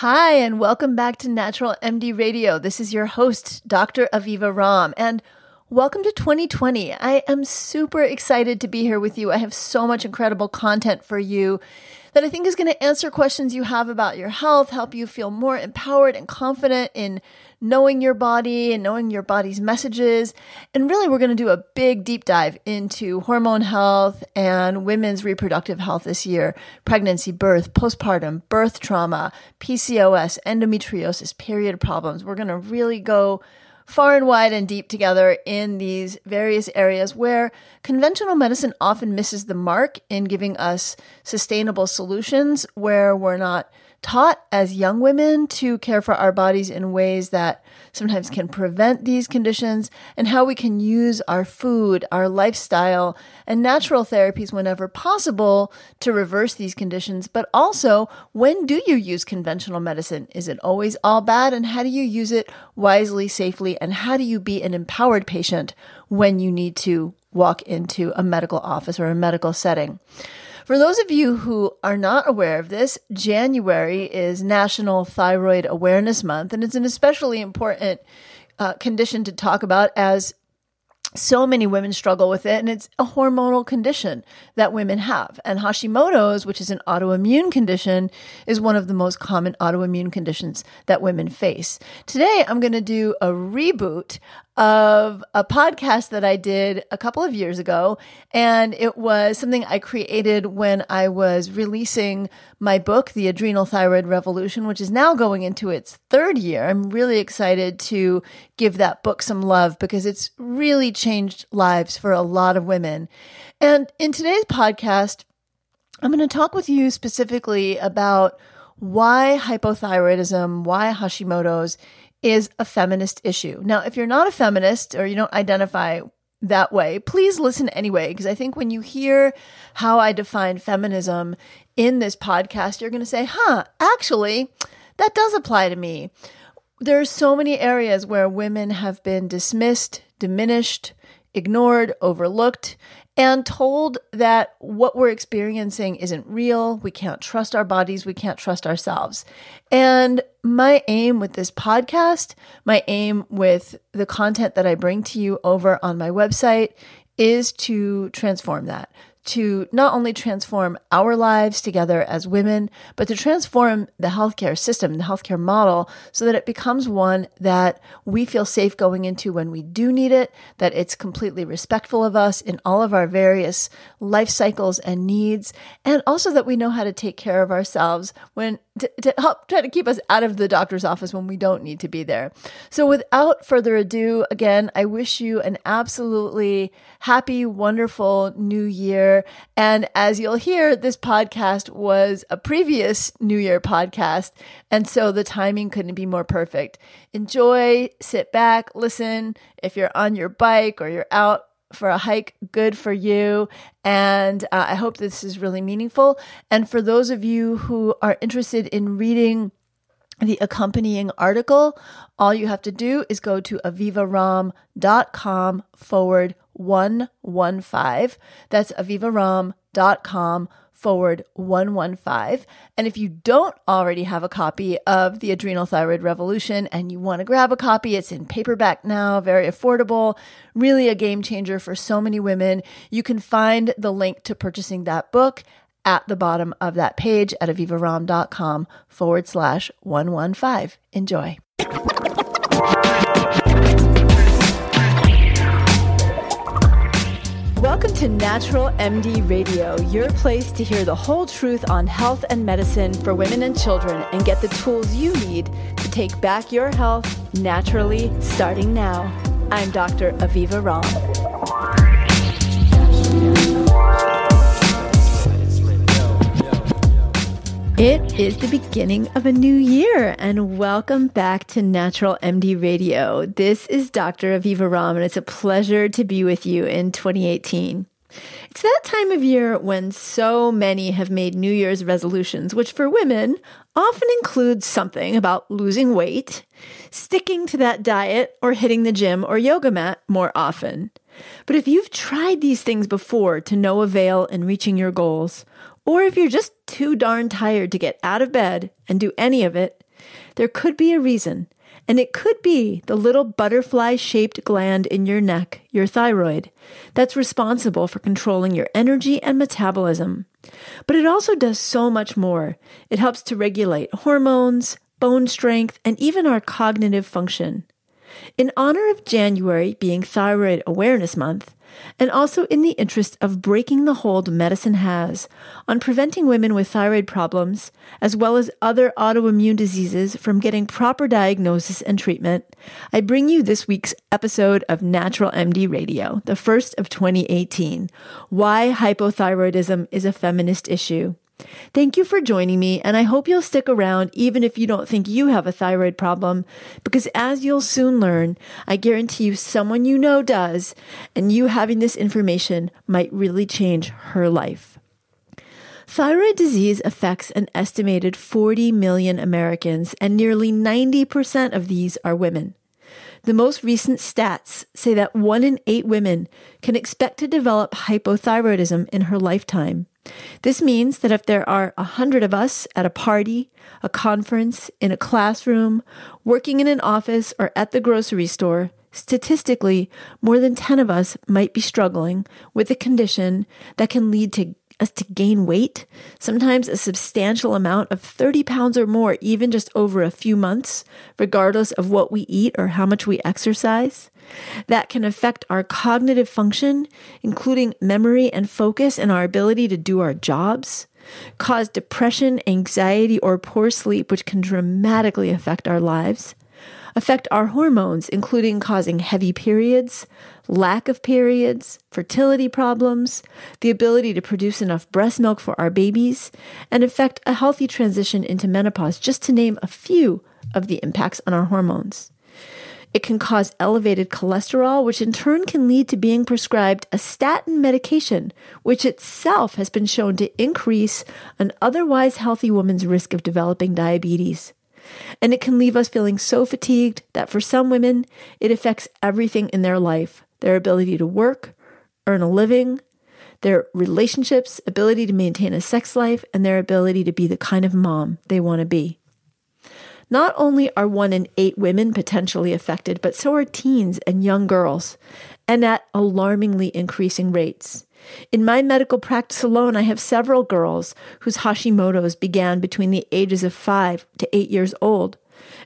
Hi, and welcome back to Natural MD Radio. This is your host, Dr. Aviva Romm, and welcome to 2020. I am super excited to be here with you. I have so much incredible content for you that I think is going to answer questions you have about your health, help you feel more empowered and confident in knowing your body and knowing your body's messages. And really, we're going to do a big deep dive into hormone health and women's reproductive health this year pregnancy, birth, postpartum, birth trauma, PCOS, endometriosis, period problems. We're going to really go far and wide and deep together in these various areas where conventional medicine often misses the mark in giving us sustainable solutions where we're not taught as young women to care for our bodies in ways that sometimes can prevent these conditions and how we can use our food, our lifestyle, and natural therapies whenever possible to reverse these conditions. But also, when do you use conventional medicine? Is it always all bad? And how do you use it wisely, safely? And how do you be an empowered patient when you need to walk into a medical office or a medical setting? For those of you who are not aware of this, January is National Thyroid Awareness Month, and it's an especially important uh, condition to talk about as so many women struggle with it, and it's a hormonal condition that women have. And Hashimoto's, which is an autoimmune condition, is one of the most common autoimmune conditions that women face. Today, I'm going to do a reboot of a podcast that I did a couple of years ago. And it was something I created when I was releasing my book, The Adrenal Thyroid Revolution, which is now going into its third year. I'm really excited to give that book some love because it's really changed lives for a lot of women. And in today's podcast, I'm going to talk with you specifically about why hypothyroidism, why Hashimoto's is a feminist issue. Now, if you're not a feminist or you don't identify that way, please listen anyway, because I think when you hear how I define feminism in this podcast, you're going to say, huh, actually, that does apply to me. There are so many areas where women have been dismissed, diminished, ignored, overlooked, and told that what we're experiencing isn't real. We can't trust our bodies. We can't trust ourselves. And my aim with this podcast, my aim with the content that I bring to you over on my website is to transform that, to not only transform our lives together as women, but to transform the healthcare system, the healthcare model, so that it becomes one that we feel safe going into when we do need it, that it's completely respectful of us in all of our various life cycles and needs, and also that we know how to take care of ourselves when to, to help try to keep us out of the doctor's office when we don't need to be there. So, without further ado, again, I wish you an absolutely happy, wonderful new year. And as you'll hear, this podcast was a previous New Year podcast. And so the timing couldn't be more perfect. Enjoy, sit back, listen. If you're on your bike or you're out for a hike. Good for you. And uh, I hope this is really meaningful. And for those of you who are interested in reading the accompanying article, all you have to do is go to avivaromm.com forward 115. That's avivaromm.com forward 115. And if you don't already have a copy of The Adrenal Thyroid Revolution and you want to grab a copy, it's in paperback now, very affordable, really a game changer for so many women. You can find the link to purchasing that book at the bottom of that page at avivaromm.com forward slash 115. Enjoy. To Natural MD Radio, your place to hear the whole truth on health and medicine for women and children and get the tools you need to take back your health naturally starting now. I'm Dr. Aviva Romm. It is the beginning of a new year, and welcome back to Natural MD Radio. This is Dr. Aviva Romm, and it's a pleasure to be with you in 2018. It's that time of year when so many have made New Year's resolutions, which for women often includes something about losing weight, sticking to that diet, or hitting the gym or yoga mat more often. But if you've tried these things before to no avail in reaching your goals, or if you're just too darn tired to get out of bed and do any of it, There could be a reason, and it could be the little butterfly shaped gland in your neck, your thyroid, that's responsible for controlling your energy and metabolism. But it also does so much more. It helps to regulate hormones, bone strength, and even our cognitive function. In honor of January being Thyroid Awareness Month, and also in the interest of breaking the hold medicine has on preventing women with thyroid problems, as well as other autoimmune diseases, from getting proper diagnosis and treatment, I bring you this week's episode of Natural MD Radio, the first of 2018 Why Hypothyroidism is a Feminist Issue. Thank you for joining me, and I hope you'll stick around even if you don't think you have a thyroid problem, because as you'll soon learn, I guarantee you someone you know does, and you having this information might really change her life. Thyroid disease affects an estimated 40 million Americans, and nearly 90% of these are women. The most recent stats say that one in eight women can expect to develop hypothyroidism in her lifetime. This means that if there are a hundred of us at a party, a conference, in a classroom, working in an office, or at the grocery store, statistically, more than 10 of us might be struggling with a condition that can lead to us to gain weight, sometimes a substantial amount of 30 pounds or more, even just over a few months, regardless of what we eat or how much we exercise. That can affect our cognitive function, including memory and focus and our ability to do our jobs, cause depression, anxiety, or poor sleep, which can dramatically affect our lives affect our hormones, including causing heavy periods, lack of periods, fertility problems, the ability to produce enough breast milk for our babies, and affect a healthy transition into menopause, just to name a few of the impacts on our hormones. It can cause elevated cholesterol, which in turn can lead to being prescribed a statin medication, which itself has been shown to increase an otherwise healthy woman's risk of developing diabetes. And it can leave us feeling so fatigued that for some women, it affects everything in their life their ability to work, earn a living, their relationships, ability to maintain a sex life, and their ability to be the kind of mom they want to be. Not only are one in eight women potentially affected, but so are teens and young girls, and at alarmingly increasing rates. In my medical practice alone, I have several girls whose Hashimoto's began between the ages of five to eight years old.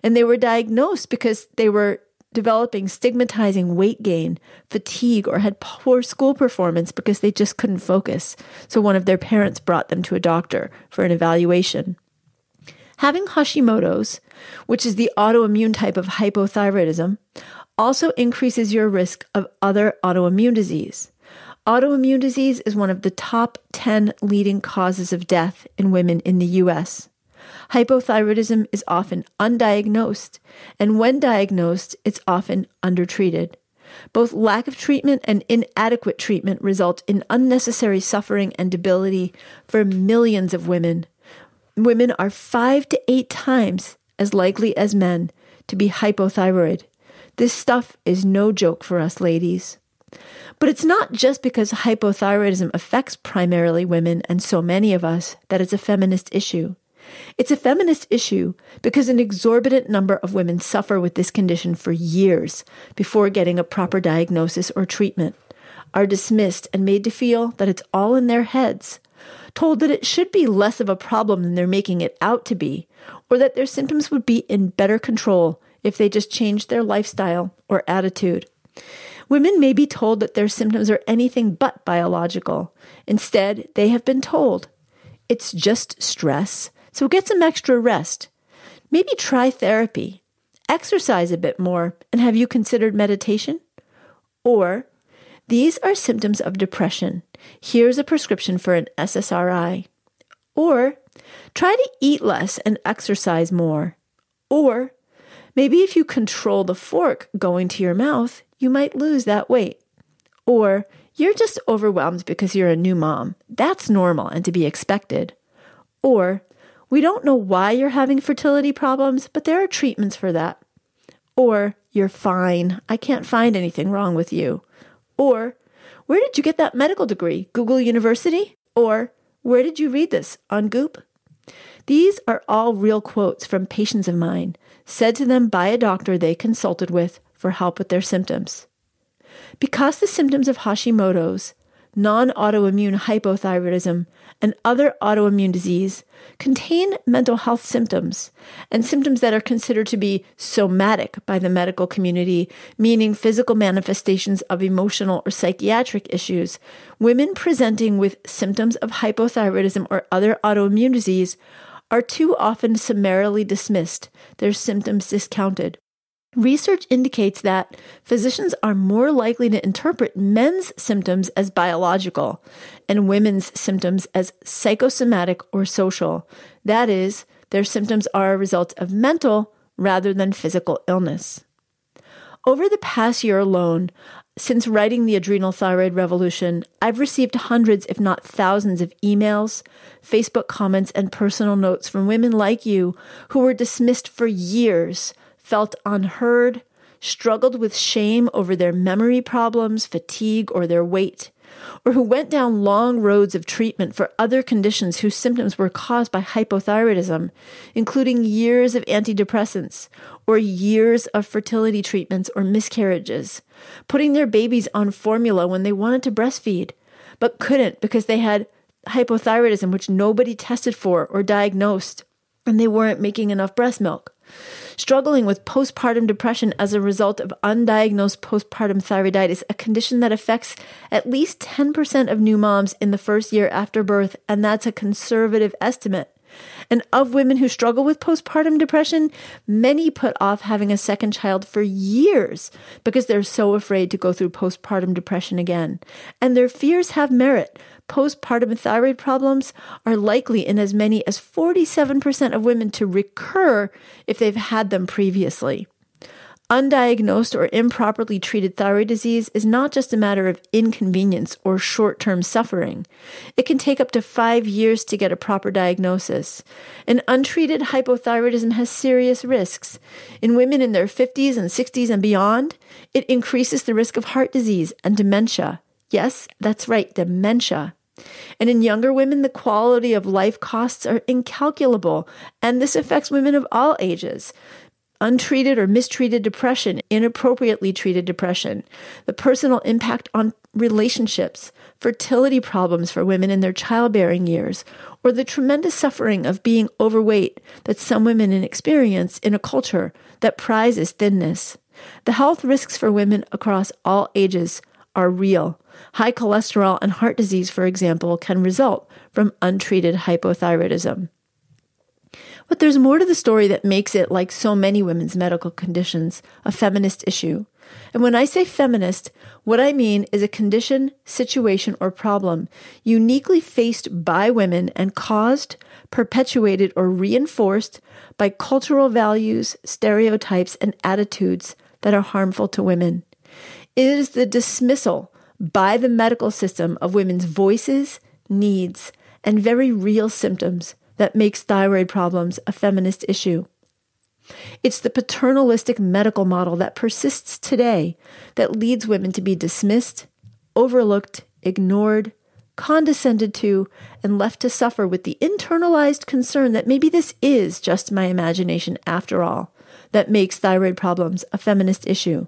And they were diagnosed because they were developing stigmatizing weight gain, fatigue, or had poor school performance because they just couldn't focus. So one of their parents brought them to a doctor for an evaluation. Having Hashimoto's, which is the autoimmune type of hypothyroidism, also increases your risk of other autoimmune disease. Autoimmune disease is one of the top 10 leading causes of death in women in the US. Hypothyroidism is often undiagnosed, and when diagnosed, it's often undertreated. Both lack of treatment and inadequate treatment result in unnecessary suffering and debility for millions of women. Women are five to eight times as likely as men to be hypothyroid. This stuff is no joke for us ladies. But it's not just because hypothyroidism affects primarily women and so many of us that it's a feminist issue. It's a feminist issue because an exorbitant number of women suffer with this condition for years before getting a proper diagnosis or treatment, are dismissed and made to feel that it's all in their heads, told that it should be less of a problem than they're making it out to be, or that their symptoms would be in better control if they just changed their lifestyle or attitude. Women may be told that their symptoms are anything but biological. Instead, they have been told it's just stress, so get some extra rest. Maybe try therapy, exercise a bit more, and have you considered meditation? Or, these are symptoms of depression. Here's a prescription for an SSRI. Or, try to eat less and exercise more. Or, maybe if you control the fork going to your mouth, you might lose that weight. Or you're just overwhelmed because you're a new mom. That's normal and to be expected. Or we don't know why you're having fertility problems, but there are treatments for that. Or you're fine. I can't find anything wrong with you. Or where did you get that medical degree? Google University? Or where did you read this? On Goop? These are all real quotes from patients of mine, said to them by a doctor they consulted with for help with their symptoms. Because the symptoms of Hashimoto's, non autoimmune hypothyroidism, and other autoimmune disease contain mental health symptoms and symptoms that are considered to be somatic by the medical community, meaning physical manifestations of emotional or psychiatric issues. Women presenting with symptoms of hypothyroidism or other autoimmune disease are too often summarily dismissed, their symptoms discounted. Research indicates that physicians are more likely to interpret men's symptoms as biological and women's symptoms as psychosomatic or social. That is, their symptoms are a result of mental rather than physical illness. Over the past year alone, since writing The Adrenal Thyroid Revolution, I've received hundreds, if not thousands, of emails, Facebook comments, and personal notes from women like you who were dismissed for years felt unheard, struggled with shame over their memory problems, fatigue, or their weight, or who went down long roads of treatment for other conditions whose symptoms were caused by hypothyroidism, including years of antidepressants, or years of fertility treatments or miscarriages, putting their babies on formula when they wanted to breastfeed, but couldn't because they had hypothyroidism, which nobody tested for or diagnosed, and they weren't making enough breast milk struggling with postpartum depression as a result of undiagnosed postpartum thyroiditis, a condition that affects at least 10% of new moms in the first year after birth, and that's a conservative estimate. And of women who struggle with postpartum depression, many put off having a second child for years because they're so afraid to go through postpartum depression again. And their fears have merit postpartum thyroid problems are likely in as many as 47% of women to recur if they've had them previously. Undiagnosed or improperly treated thyroid disease is not just a matter of inconvenience or short term suffering. It can take up to five years to get a proper diagnosis. And untreated hypothyroidism has serious risks. In women in their 50s and 60s and beyond, it increases the risk of heart disease and dementia. Yes, that's right, dementia. And in younger women, the quality of life costs are incalculable, and this affects women of all ages. Untreated or mistreated depression, inappropriately treated depression, the personal impact on relationships, fertility problems for women in their childbearing years, or the tremendous suffering of being overweight that some women experience in a culture that prizes thinness. The health risks for women across all ages are real. High cholesterol and heart disease, for example, can result from untreated hypothyroidism. But there's more to the story that makes it, like so many women's medical conditions, a feminist issue. And when I say feminist, what I mean is a condition, situation, or problem uniquely faced by women and caused, perpetuated, or reinforced by cultural values, stereotypes, and attitudes that are harmful to women. It is the dismissal by the medical system of women's voices, needs, and very real symptoms that makes thyroid problems a feminist issue. It's the paternalistic medical model that persists today that leads women to be dismissed, overlooked, ignored, condescended to, and left to suffer with the internalized concern that maybe this is just my imagination after all that makes thyroid problems a feminist issue.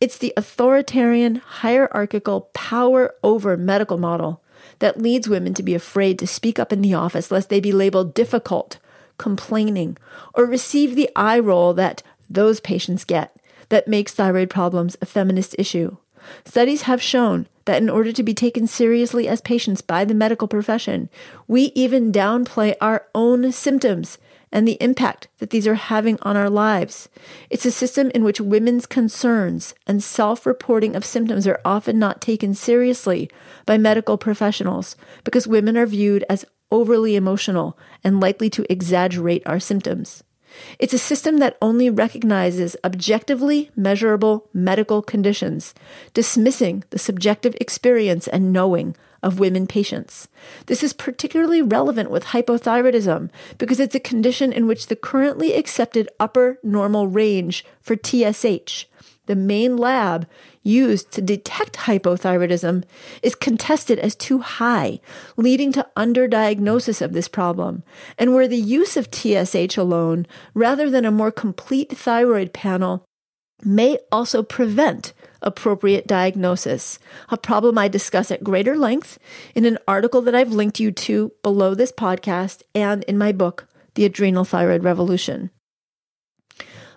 It's the authoritarian, hierarchical, power over medical model that leads women to be afraid to speak up in the office lest they be labeled difficult, complaining, or receive the eye roll that those patients get that makes thyroid problems a feminist issue. Studies have shown that in order to be taken seriously as patients by the medical profession, we even downplay our own symptoms and the impact that these are having on our lives. It's a system in which women's concerns and self reporting of symptoms are often not taken seriously by medical professionals because women are viewed as overly emotional and likely to exaggerate our symptoms. It's a system that only recognizes objectively measurable medical conditions, dismissing the subjective experience and knowing of women patients. This is particularly relevant with hypothyroidism because it's a condition in which the currently accepted upper normal range for TSH, the main lab used to detect hypothyroidism, is contested as too high, leading to underdiagnosis of this problem, and where the use of TSH alone, rather than a more complete thyroid panel, may also prevent appropriate diagnosis, a problem I discuss at greater length in an article that I've linked you to below this podcast and in my book, The Adrenal Thyroid Revolution.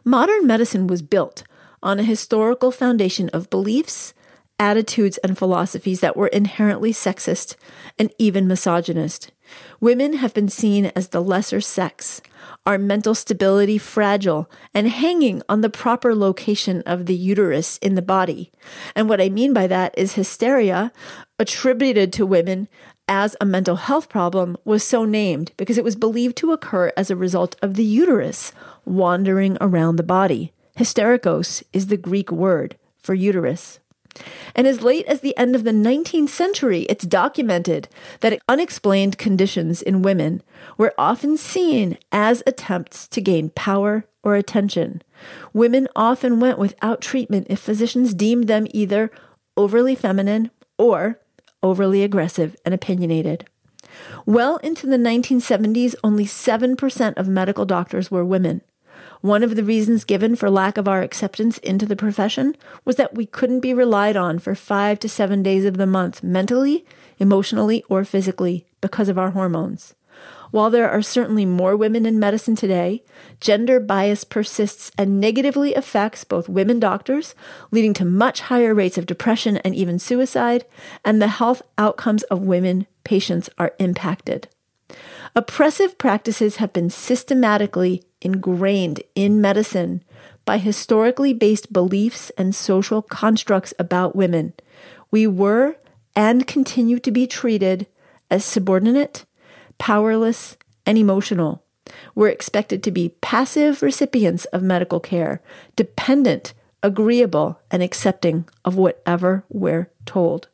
Modern medicine was built on a historical foundation of beliefs, attitudes, and philosophies that were inherently sexist and even misogynist. Women have been seen as the lesser sex, our mental stability fragile, and hanging on the proper location of the uterus in the body. And what I mean by that is hysteria, attributed to women as a mental health problem, was so named because it was believed to occur as a result of the uterus wandering around the body. Hystericos is the Greek word for uterus. And as late as the end of the 19th century, it's documented that unexplained conditions in women were often seen as attempts to gain power or attention. Women often went without treatment if physicians deemed them either overly feminine or overly aggressive and opinionated. Well into the 1970s, only 7% of medical doctors were women. One of the reasons given for lack of our acceptance into the profession was that we couldn't be relied on for five to seven days of the month mentally, emotionally, or physically because of our hormones. While there are certainly more women in medicine today, gender bias persists and negatively affects both women doctors, leading to much higher rates of depression and even suicide, and the health outcomes of women patients are impacted. Oppressive practices have been systematically ingrained in medicine by historically based beliefs and social constructs about women. We were and continue to be treated as subordinate, powerless, and emotional. We're expected to be passive recipients of medical care, dependent, agreeable, and accepting of whatever we're told.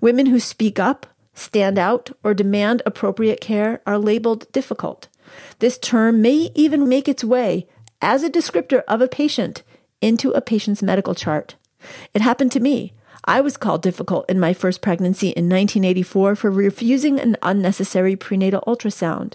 Women who speak up, stand out, or demand appropriate care are labeled difficult. This term may even make its way as a descriptor of a patient into a patient's medical chart. It happened to me. I was called difficult in my first pregnancy in 1984 for refusing an unnecessary prenatal ultrasound.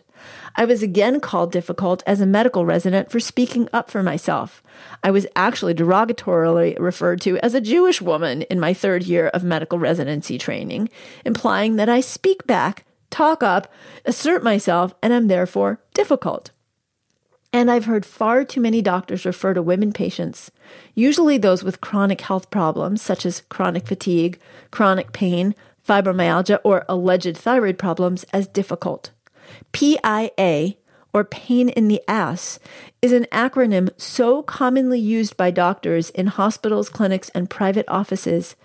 I was again called difficult as a medical resident for speaking up for myself. I was actually derogatorily referred to as a Jewish woman in my third year of medical residency training, implying that I speak back talk up, assert myself, and am therefore difficult. And I've heard far too many doctors refer to women patients, usually those with chronic health problems such as chronic fatigue, chronic pain, fibromyalgia, or alleged thyroid problems, as difficult. PIA or pain in the ass, is an acronym so commonly used by doctors in hospitals, clinics, and private offices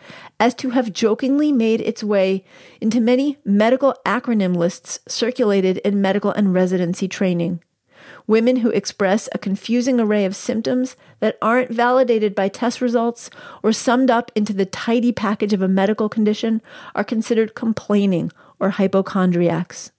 as to have jokingly made its way into many medical acronym lists circulated in medical and residency training. Women who express a confusing array of symptoms that aren't validated by test results or summed up into the tidy package of a medical condition are considered complaining or hypochondriacs.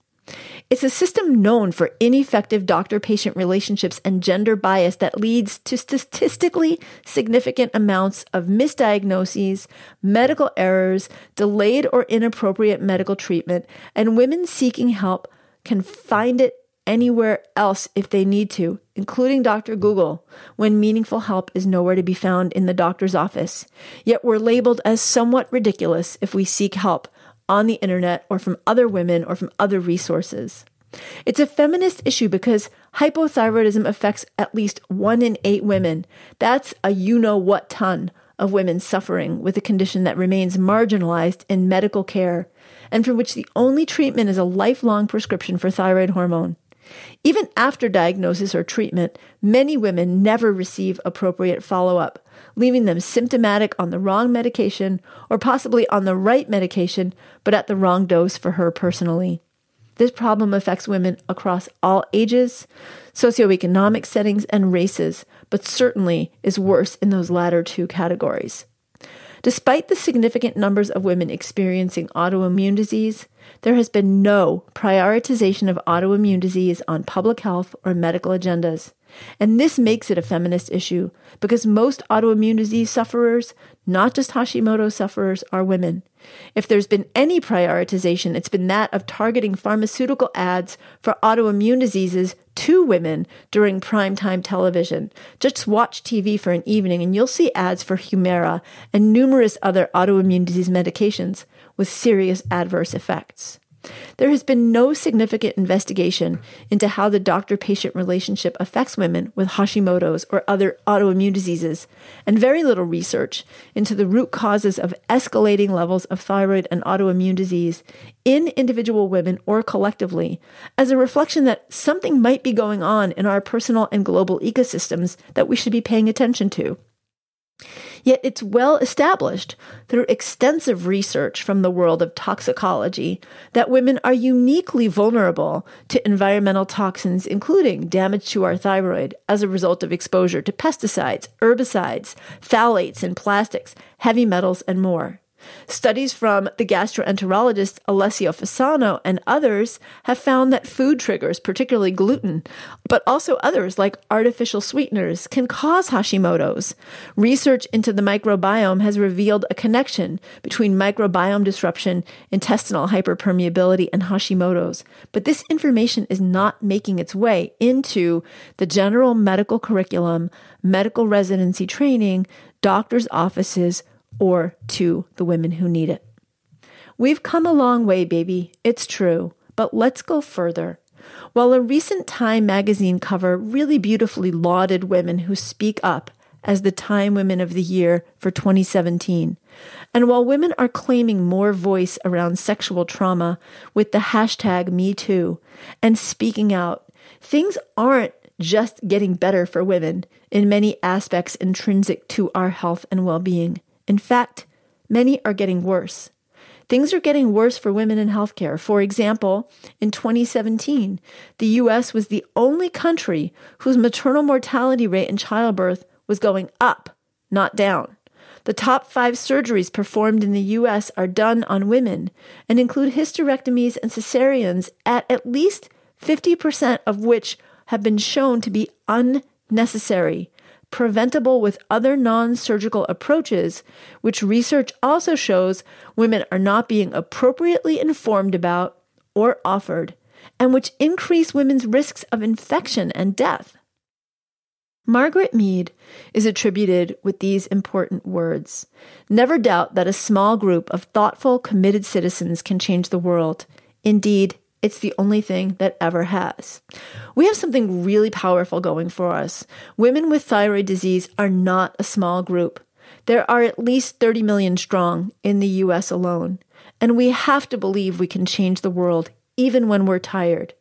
It's a system known for ineffective doctor patient relationships and gender bias that leads to statistically significant amounts of misdiagnoses, medical errors, delayed or inappropriate medical treatment, and women seeking help can find it anywhere else if they need to, including Dr. Google, when meaningful help is nowhere to be found in the doctor's office. Yet we're labeled as somewhat ridiculous if we seek help on the internet or from other women or from other resources. It's a feminist issue because hypothyroidism affects at least one in eight women. That's a you know what ton of women suffering with a condition that remains marginalized in medical care and for which the only treatment is a lifelong prescription for thyroid hormone. Even after diagnosis or treatment, many women never receive appropriate follow up, leaving them symptomatic on the wrong medication or possibly on the right medication, but at the wrong dose for her personally. This problem affects women across all ages, socioeconomic settings, and races, but certainly is worse in those latter two categories. Despite the significant numbers of women experiencing autoimmune disease, there has been no prioritization of autoimmune disease on public health or medical agendas. And this makes it a feminist issue because most autoimmune disease sufferers, not just Hashimoto sufferers, are women. If there's been any prioritization, it's been that of targeting pharmaceutical ads for autoimmune diseases to women during primetime television. Just watch TV for an evening and you'll see ads for Humira and numerous other autoimmune disease medications with serious adverse effects. There has been no significant investigation into how the doctor patient relationship affects women with Hashimoto's or other autoimmune diseases, and very little research into the root causes of escalating levels of thyroid and autoimmune disease in individual women or collectively, as a reflection that something might be going on in our personal and global ecosystems that we should be paying attention to. Yet it's well established through extensive research from the world of toxicology that women are uniquely vulnerable to environmental toxins, including damage to our thyroid as a result of exposure to pesticides, herbicides, phthalates, and plastics, heavy metals, and more. Studies from the gastroenterologist Alessio Fasano and others have found that food triggers, particularly gluten, but also others like artificial sweeteners, can cause Hashimoto's. Research into the microbiome has revealed a connection between microbiome disruption, intestinal hyperpermeability, and Hashimoto's. But this information is not making its way into the general medical curriculum, medical residency training, doctors' offices, or to the women who need it. We've come a long way, baby. It's true. But let's go further. While a recent Time magazine cover really beautifully lauded women who speak up as the Time Women of the Year for 2017, and while women are claiming more voice around sexual trauma with the hashtag MeToo and speaking out, things aren't just getting better for women in many aspects intrinsic to our health and well being. In fact, many are getting worse. Things are getting worse for women in healthcare. For example, in 2017, the US was the only country whose maternal mortality rate in childbirth was going up, not down. The top five surgeries performed in the US are done on women and include hysterectomies and cesareans, at at least 50% of which have been shown to be unnecessary preventable with other non surgical approaches, which research also shows women are not being appropriately informed about or offered, and which increase women's risks of infection and death. Margaret Mead is attributed with these important words Never doubt that a small group of thoughtful, committed citizens can change the world. Indeed, it's the only thing that ever has. We have something really powerful going for us. Women with thyroid disease are not a small group. There are at least 30 million strong in the US alone. And we have to believe we can change the world even when we're tired.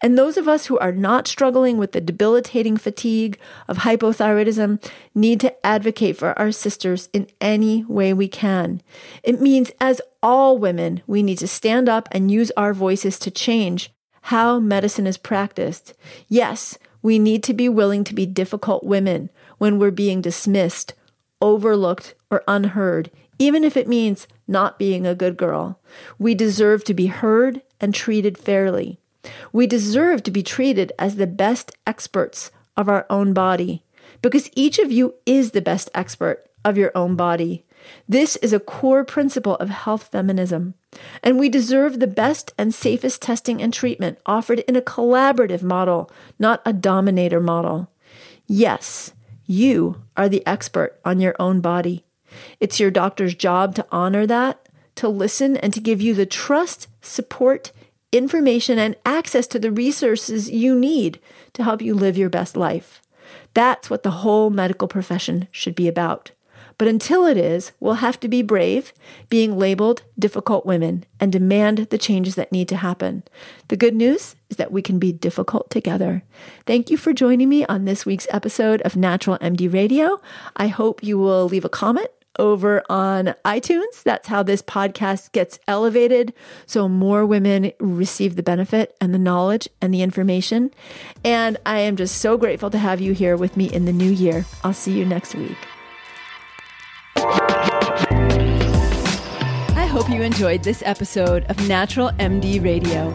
And those of us who are not struggling with the debilitating fatigue of hypothyroidism need to advocate for our sisters in any way we can. It means, as all women, we need to stand up and use our voices to change how medicine is practiced. Yes, we need to be willing to be difficult women when we're being dismissed, overlooked, or unheard, even if it means not being a good girl. We deserve to be heard and treated fairly. We deserve to be treated as the best experts of our own body because each of you is the best expert of your own body. This is a core principle of health feminism, and we deserve the best and safest testing and treatment offered in a collaborative model, not a dominator model. Yes, you are the expert on your own body. It's your doctor's job to honor that, to listen, and to give you the trust, support, information, and access to the resources you need to help you live your best life. That's what the whole medical profession should be about. But until it is, we'll have to be brave, being labeled difficult women, and demand the changes that need to happen. The good news is that we can be difficult together. Thank you for joining me on this week's episode of Natural MD Radio. I hope you will leave a comment over on iTunes. That's how this podcast gets elevated so more women receive the benefit and the knowledge and the information. And I am just so grateful to have you here with me in the new year. I'll see you next week. I hope you enjoyed this episode of Natural MD Radio.